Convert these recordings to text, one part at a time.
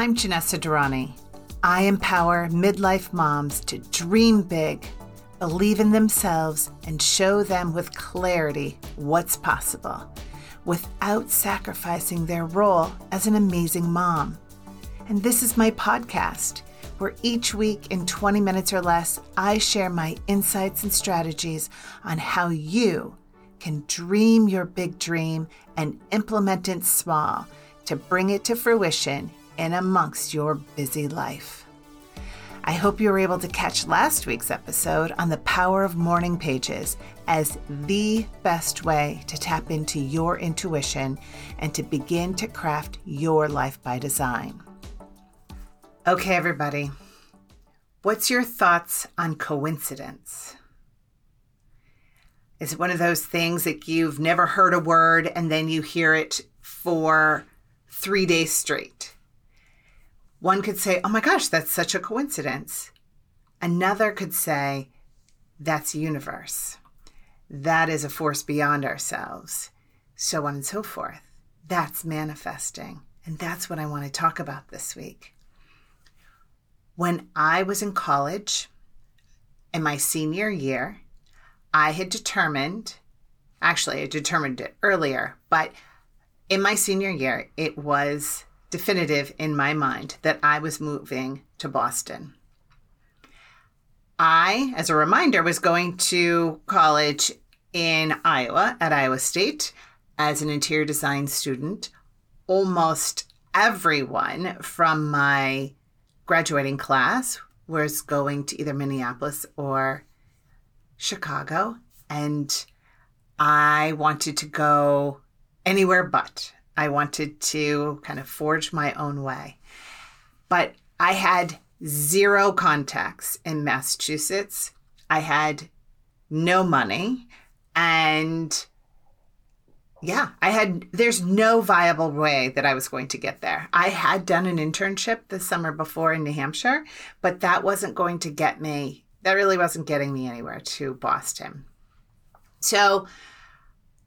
I'm Janessa Durrani. I empower midlife moms to dream big, believe in themselves, and show them with clarity what's possible without sacrificing their role as an amazing mom. And this is my podcast, where each week in 20 minutes or less, I share my insights and strategies on how you can dream your big dream and implement it small to bring it to fruition in amongst your busy life. I hope you were able to catch last week's episode on the power of morning pages as the best way to tap into your intuition and to begin to craft your life by design. Okay, everybody, what's your thoughts on coincidence? Is it one of those things that you've never heard a word and then you hear it for three days straight? One could say, oh my gosh, that's such a coincidence. Another could say, that's universe. That is a force beyond ourselves. So on and so forth. That's manifesting. And that's what I want to talk about this week. When I was in college, in my senior year, I had determined, actually, I determined it earlier, but in my senior year, it was definitive in my mind that I was moving to Boston. I, as a reminder, was going to college in Iowa at Iowa State as an interior design student. Almost everyone from my graduating class was going to either Minneapolis or Chicago. And I wanted to go anywhere but. I wanted to kind of forge my own way. But I had zero contacts in Massachusetts. I had no money. And yeah, I had, there's no viable way that I was going to get there. I had done an internship the summer before in New Hampshire, but that wasn't going to get me, that really wasn't getting me anywhere to Boston. So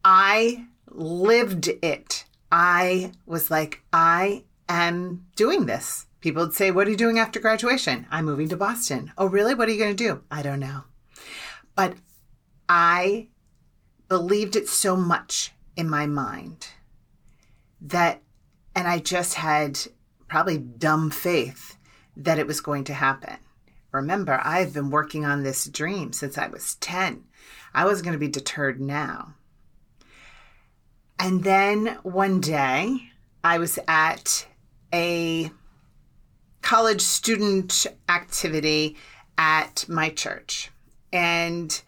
I lived it I was like, I am doing this. People would say, What are you doing after graduation? I'm moving to Boston. Oh, really? What are you going to do? I don't know. But I believed it so much in my mind that, and I just had probably dumb faith that it was going to happen. Remember, I've been working on this dream since I was 10. I was going to be deterred now. And then one day I was at a college student activity at my church. And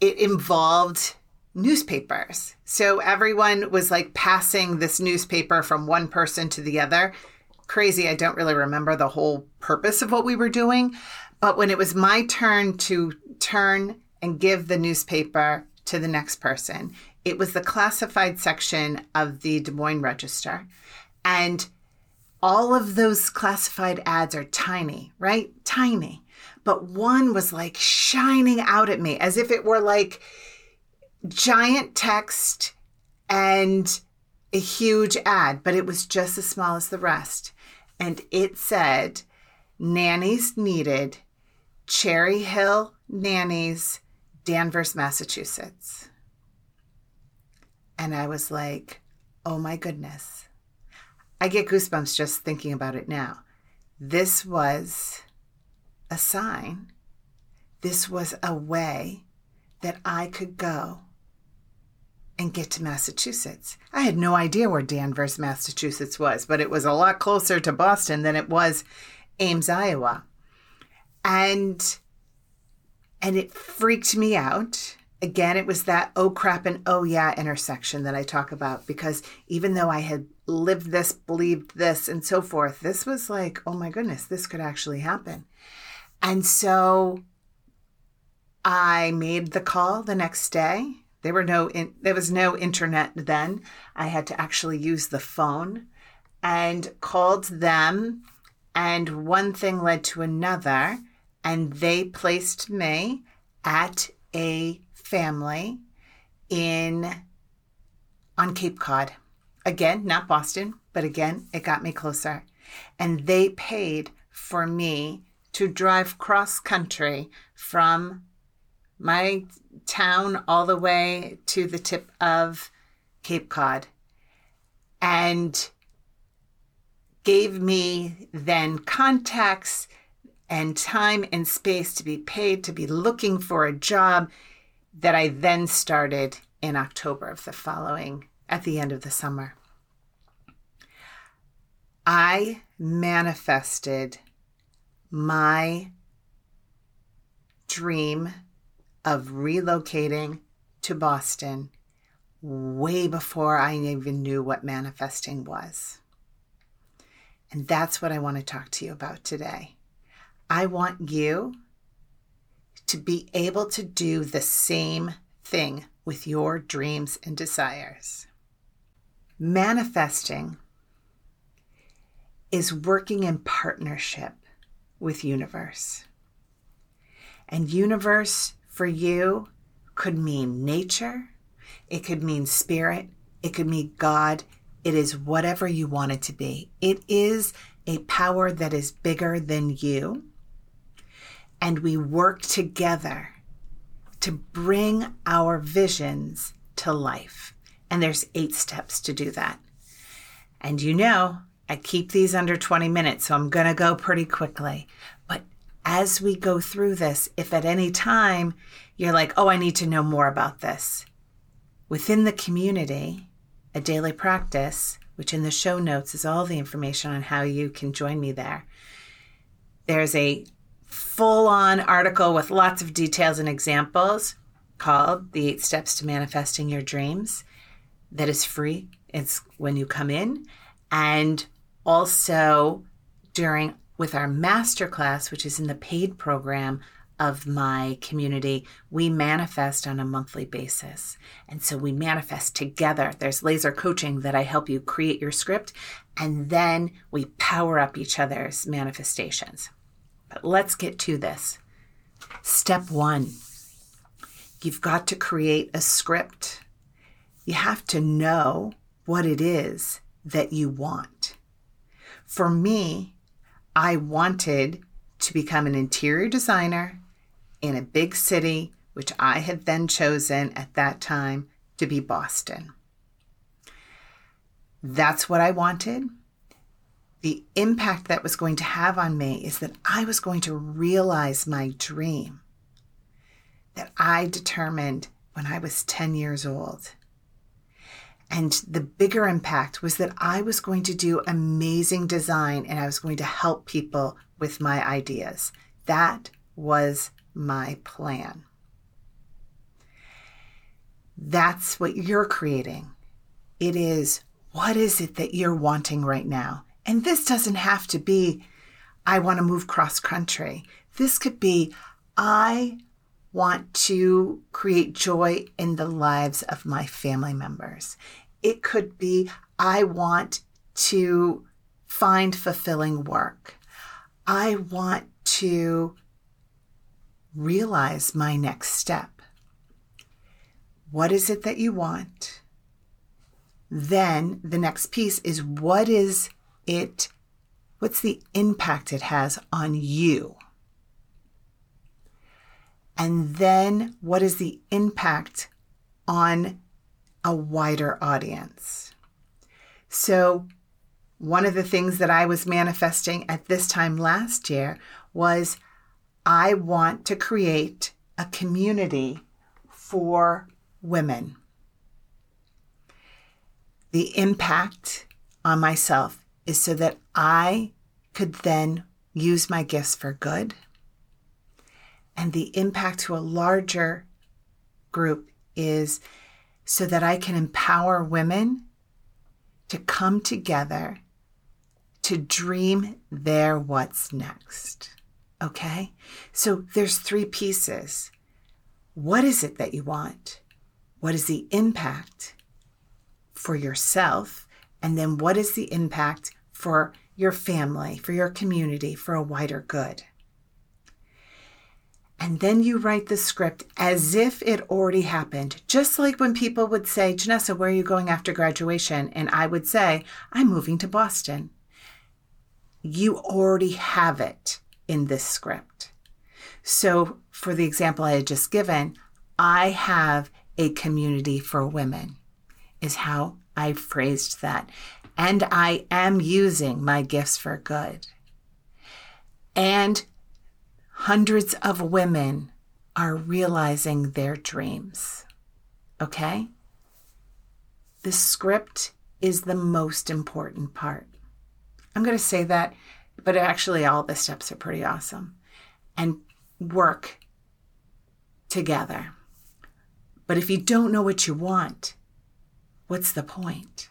it involved newspapers. So everyone was like passing this newspaper from one person to the other. Crazy, I don't really remember the whole purpose of what we were doing. But when it was my turn to turn and give the newspaper to the next person, it was the classified section of the Des Moines Register. And all of those classified ads are tiny, right? Tiny. But one was like shining out at me as if it were like giant text and a huge ad, but it was just as small as the rest. And it said, Nannies needed, Cherry Hill Nannies, Danvers, Massachusetts. And I was like, oh my goodness. I get goosebumps just thinking about it now. This was a sign. This was a way that I could go and get to Massachusetts. I had no idea where Danvers, Massachusetts was, but it was a lot closer to Boston than it was Ames, Iowa. And and it freaked me out again, it was that oh crap and oh yeah intersection that I talk about because even though I had lived this, believed this, and so forth, this was like, oh my goodness, this could actually happen. And so I made the call the next day. There were no in, there was no internet then. I had to actually use the phone and called them and one thing led to another and they placed me at a family in on Cape Cod. Again, not Boston, but again, it got me closer. and they paid for me to drive cross country from my town all the way to the tip of Cape Cod and gave me then contacts and time and space to be paid to be looking for a job that I then started in October of the following, at the end of the summer. I manifested my dream of relocating to Boston way before I even knew what manifesting was. And that's what I want to talk to you about today. I want you to be able to do the same thing with your dreams and desires. Manifesting is working in partnership with universe. And universe for you could mean nature, it could mean spirit, it could mean God. It is whatever you want it to be. It is a power that is bigger than you. And we work together to bring our visions to life. And there's eight steps to do that. And you know, I keep these under 20 minutes, so I'm going to go pretty quickly. But as we go through this, if at any time you're like, oh, I need to know more about this, within the community, a daily practice, which in the show notes is all the information on how you can join me there, there's a full on article with lots of details and examples called The Eight Steps to Manifesting Your Dreams that is free. It's when you come in. And also during with our masterclass, which is in the paid program of my community, we manifest on a monthly basis. And so we manifest together. There's laser coaching that I help you create your script, and then we power up each other's manifestations. But let's get to this. Step one you've got to create a script. You have to know what it is that you want. For me, I wanted to become an interior designer in a big city, which I had then chosen at that time to be Boston. That's what I wanted. The impact that was going to have on me is that I was going to realize my dream that I determined when I was 10 years old. And the bigger impact was that I was going to do amazing design and I was going to help people with my ideas. That was my plan. That's what you're creating. It is what is it that you're wanting right now? And this doesn't have to be, I want to move cross country. This could be, I want to create joy in the lives of my family members. It could be, I want to find fulfilling work. I want to realize my next step. What is it that you want? Then the next piece is what is it, what's the impact it has on you? And then what is the impact on a wider audience. So, one of the things that I was manifesting at this time last year was I want to create a community for women. The impact on myself is so that I could then use my gifts for good. And the impact to a larger group is so that I can empower women to come together to dream their what's next. Okay? So there's three pieces. What is it that you want? What is the impact for yourself? And then what is the impact for your family, for your community, for a wider good? And then you write the script as if it already happened. Just like when people would say, Janessa, where are you going after graduation? And I would say, I'm moving to Boston. you already have it in this script. So, for the example I had just given, I have a community for women, is how I phrased that. And I am using my gifts for good. And hundreds of women are realizing their dreams. Okay? The script is the most important part. I'm going to say that, but actually, all the steps are pretty awesome. And work together. But if you don't know what you want, what's the point?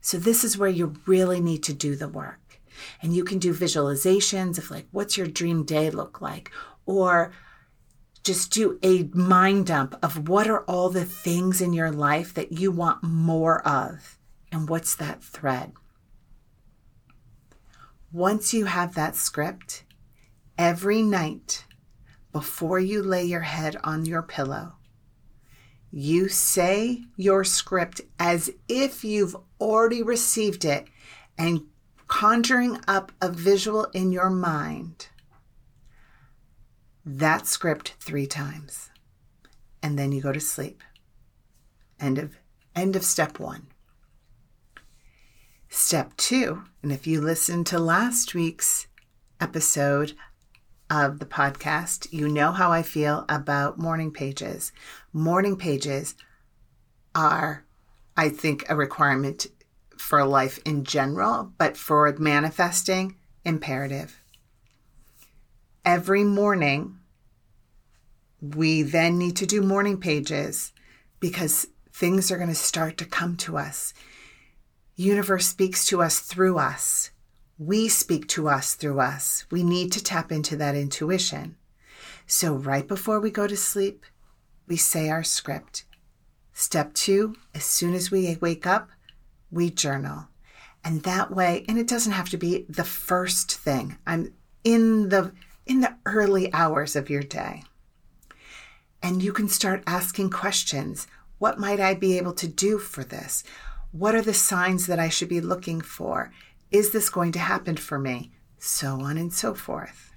So, this is where you really need to do the work. And you can do visualizations of like, what's your dream day look like? Or just do a mind dump of what are all the things in your life that you want more of? And what's that thread? Once you have that script, every night before you lay your head on your pillow, you say your script as if you've already received it and conjuring up a visual in your mind. That script three times. And then you go to sleep. End of end of step 1. Step two, and if you listened to last week's episode of the podcast, you know how I feel about morning pages. Morning pages are, I think, a requirement for life in general, but for manifesting, imperative. Every morning, we then need to do morning pages because things are going to start to come to us universe speaks to us through us. We speak to us through us. We need to tap into that intuition. So, right before we go to sleep, we say our script. Step two, as soon as we wake up, we journal. And that way, and it doesn't have to be the first thing. I'm in the in the early hours of your day. And you can start asking questions. What might I be able to do for this? What are the signs that I should be looking for? Is this going to happen for me? So on and so forth.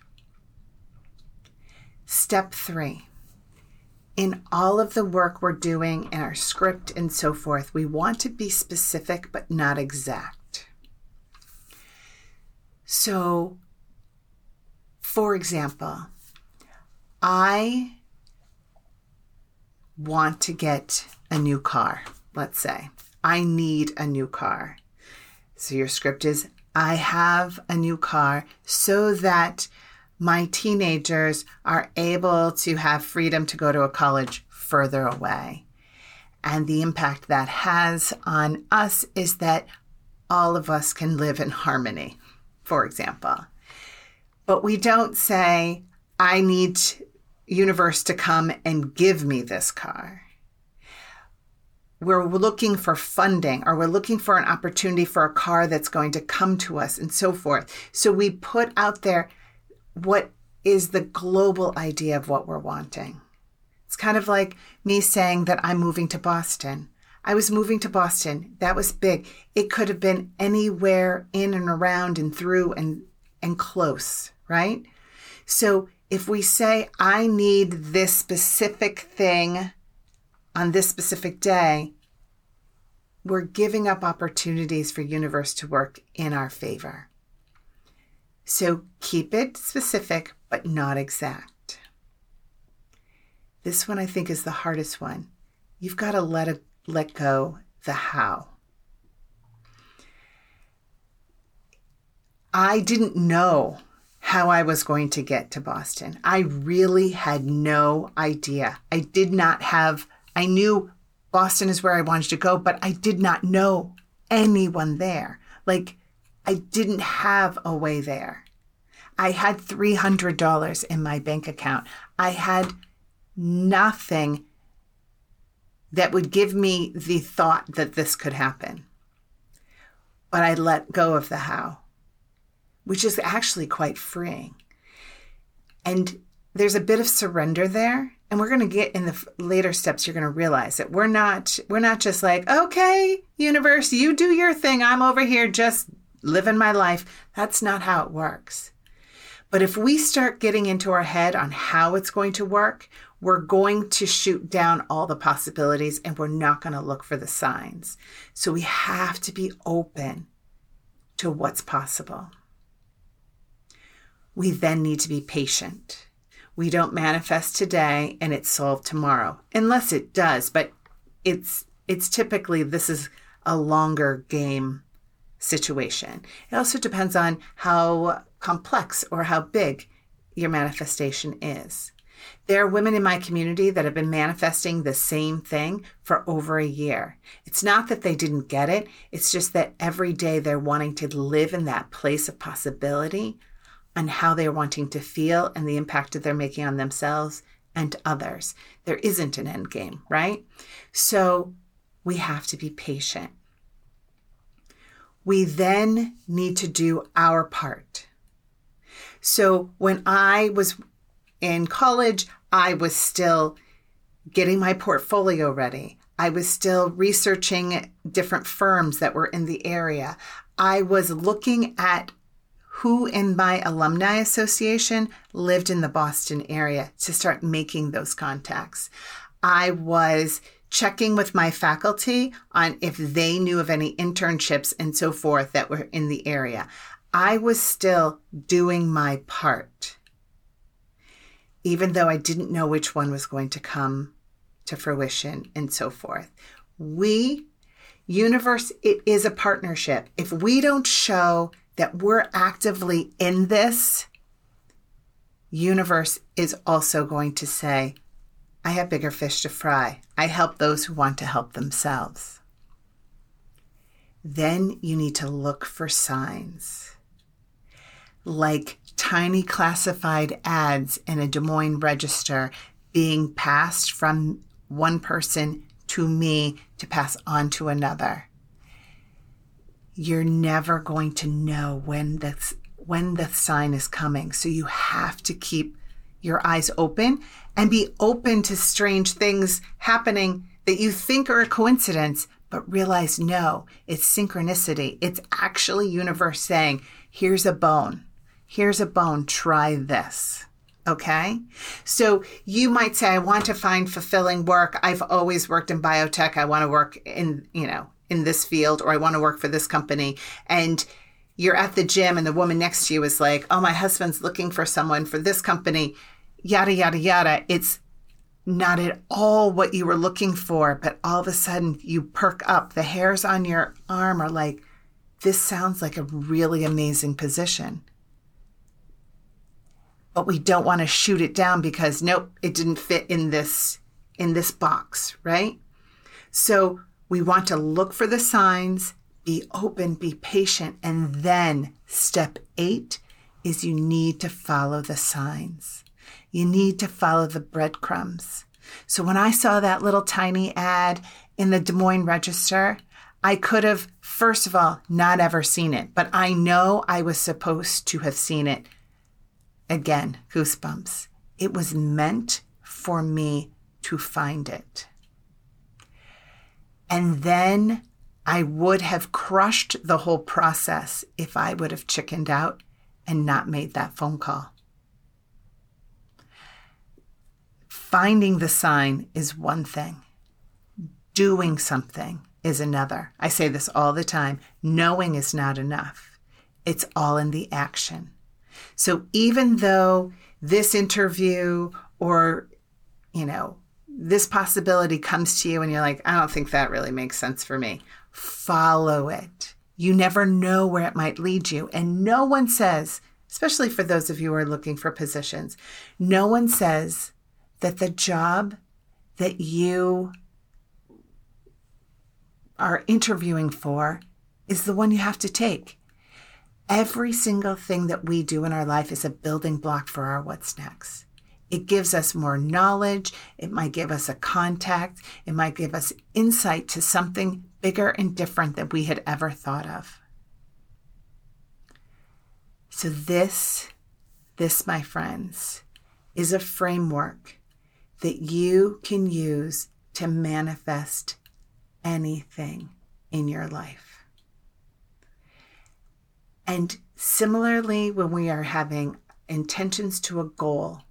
Step three. In all of the work we're doing in our script and so forth, we want to be specific but not exact. So, for example, I want to get a new car, let's say. I need a new car. So your script is I have a new car so that my teenagers are able to have freedom to go to a college further away. And the impact that has on us is that all of us can live in harmony, for example. But we don't say, I need universe to come and give me this car we're looking for funding or we're looking for an opportunity for a car that's going to come to us and so forth. So we put out there what is the global idea of what we're wanting. It's kind of like me saying that I'm moving to Boston. I was moving to Boston. That was big. It could have been anywhere in and around and through and and close, right? So if we say I need this specific thing on this specific day, we're giving up opportunities for universe to work in our favor. So keep it specific, but not exact. This one I think is the hardest one. You've got to let it, let go the how. I didn't know how I was going to get to Boston. I really had no idea. I did not have I knew Boston is where I wanted to go, but I did not know anyone there. Like, I didn't have a way there. I had $300 in my bank account. I had nothing that would give me the thought that this could happen. But I let go of the how, which is actually quite freeing. And there's a bit of surrender there and we're going to get in the later steps you're going to realize that we're not we're not just like okay universe you do your thing i'm over here just living my life. That's not how it works. But if we start getting into our head on how it's going to work, we're going to shoot down all the possibilities and we're not going to look for the signs. So we have to be open to what's possible. We then need to be patient. We don't manifest today and it's solved tomorrow, unless it does, but it's it's typically this is a longer game situation. It also depends on how complex or how big your manifestation is. There are women in my community that have been manifesting the same thing for over a year. It's not that they didn't get it, it's just that every day they're wanting to live in that place of possibility and how they're wanting to feel and the impact that they're making on themselves and others. There isn't an end game, right? So we have to be patient. We then need to do our part. So when I was in college, I was still getting my portfolio ready. I was still researching different firms that were in the area. I was looking at who in my alumni association lived in the Boston area to start making those contacts. I was checking with my faculty on if they knew of any internships and so forth that were in the area. I was still doing my part, even though I didn't know which one was going to come to fruition and so forth. We, universe, it is a partnership. If we don't show that we're actively in this, universe is also going to say, I have bigger fish to fry. I help those who want to help themselves. Then you need to look for signs like tiny classified ads in a Des Moines register being passed from one person to me to pass on to another. You're never going to know when this when the sign is coming. So you have to keep your eyes open and be open to strange things happening that you think are a coincidence, but realize no, it's synchronicity. It's actually universe saying, here's a bone. Here's a bone. Try this. Okay. So you might say, I want to find fulfilling work. I've always worked in biotech. I want to work in, you know, in this field or I want to work for this company. And you're at the gym and the woman next to you is like, oh, my husband's looking for someone for this company yada, yada, yada. It's not at all what you were looking for, but all of a sudden you perk up. The hairs on your arm are like, this sounds like a really amazing position. But we don't want to shoot it down because nope, it didn't fit in this in this box, right? So we want to look for the signs, be open, be patient, and then step 8 is you need to follow the signs. You need to follow the breadcrumbs. So when I saw that little tiny ad in the Des Moines Register, I could have, first of all, not ever seen it, but I know I was supposed to have seen it. Again, goosebumps. It was meant for me to find it. And then I would have crushed the whole process if I would have chickened out and not made that phone call. Finding the sign is one thing, doing something is another. I say this all the time knowing is not enough, it's all in the action. So even though this interview or, you know, this possibility comes to you and you're like, I don't think that really makes sense for me, follow it. You never know where it might lead you. And no one says, especially for those of you who are looking for positions, no one says that the job that you are interviewing for is the one you have to take. Every single thing that we do in our life is a building block for our what's next. It gives us more knowledge. It might give us a contact. It might give us insight to something bigger and different than we had ever thought of. So, this, this, my friends, is a framework that you can use to manifest anything in your life. And similarly, when we are having intentions to a goal,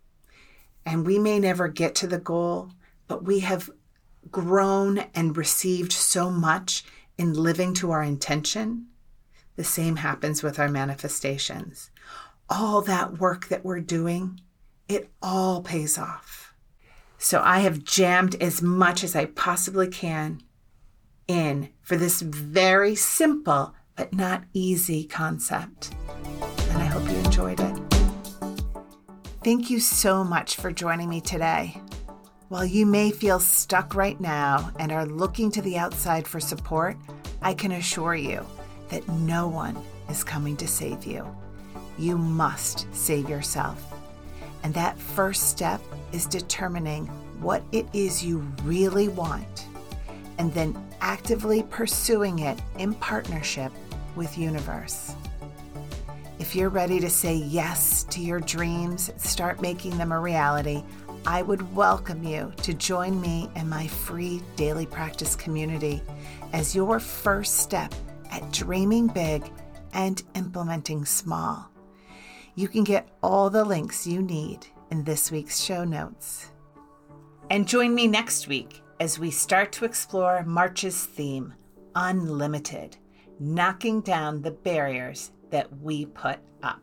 and we may never get to the goal, but we have grown and received so much in living to our intention, the same happens with our manifestations. All that work that we're doing, it all pays off. So I have jammed as much as I possibly can in for this very simple but not easy concept. And I hope you enjoyed it. Thank you so much for joining me today. While you may feel stuck right now and are looking to the outside for support, I can assure you that no one is coming to save you. You must save yourself. And that first step is determining what it is you really want and then actively pursuing it in partnership with Universe. If you're ready to say yes to your dreams, start making them a reality, I would welcome you to join me in my free daily practice community as your first step at dreaming big and implementing small. You can get all the links you need in this week's show notes. And join me next week as we start to explore March's theme, Unlimited knocking down the barriers that we put up.